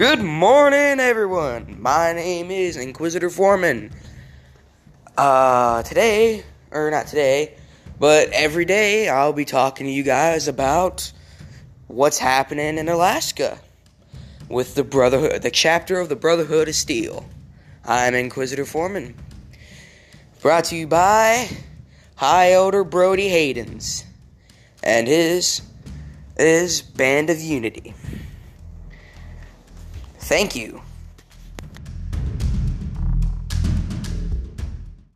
Good morning, everyone. My name is Inquisitor Foreman. Uh, today, or not today, but every day, I'll be talking to you guys about what's happening in Alaska with the Brotherhood, the chapter of the Brotherhood of Steel. I'm Inquisitor Foreman. Brought to you by High Elder Brody Haydens and his his Band of Unity. Thank you.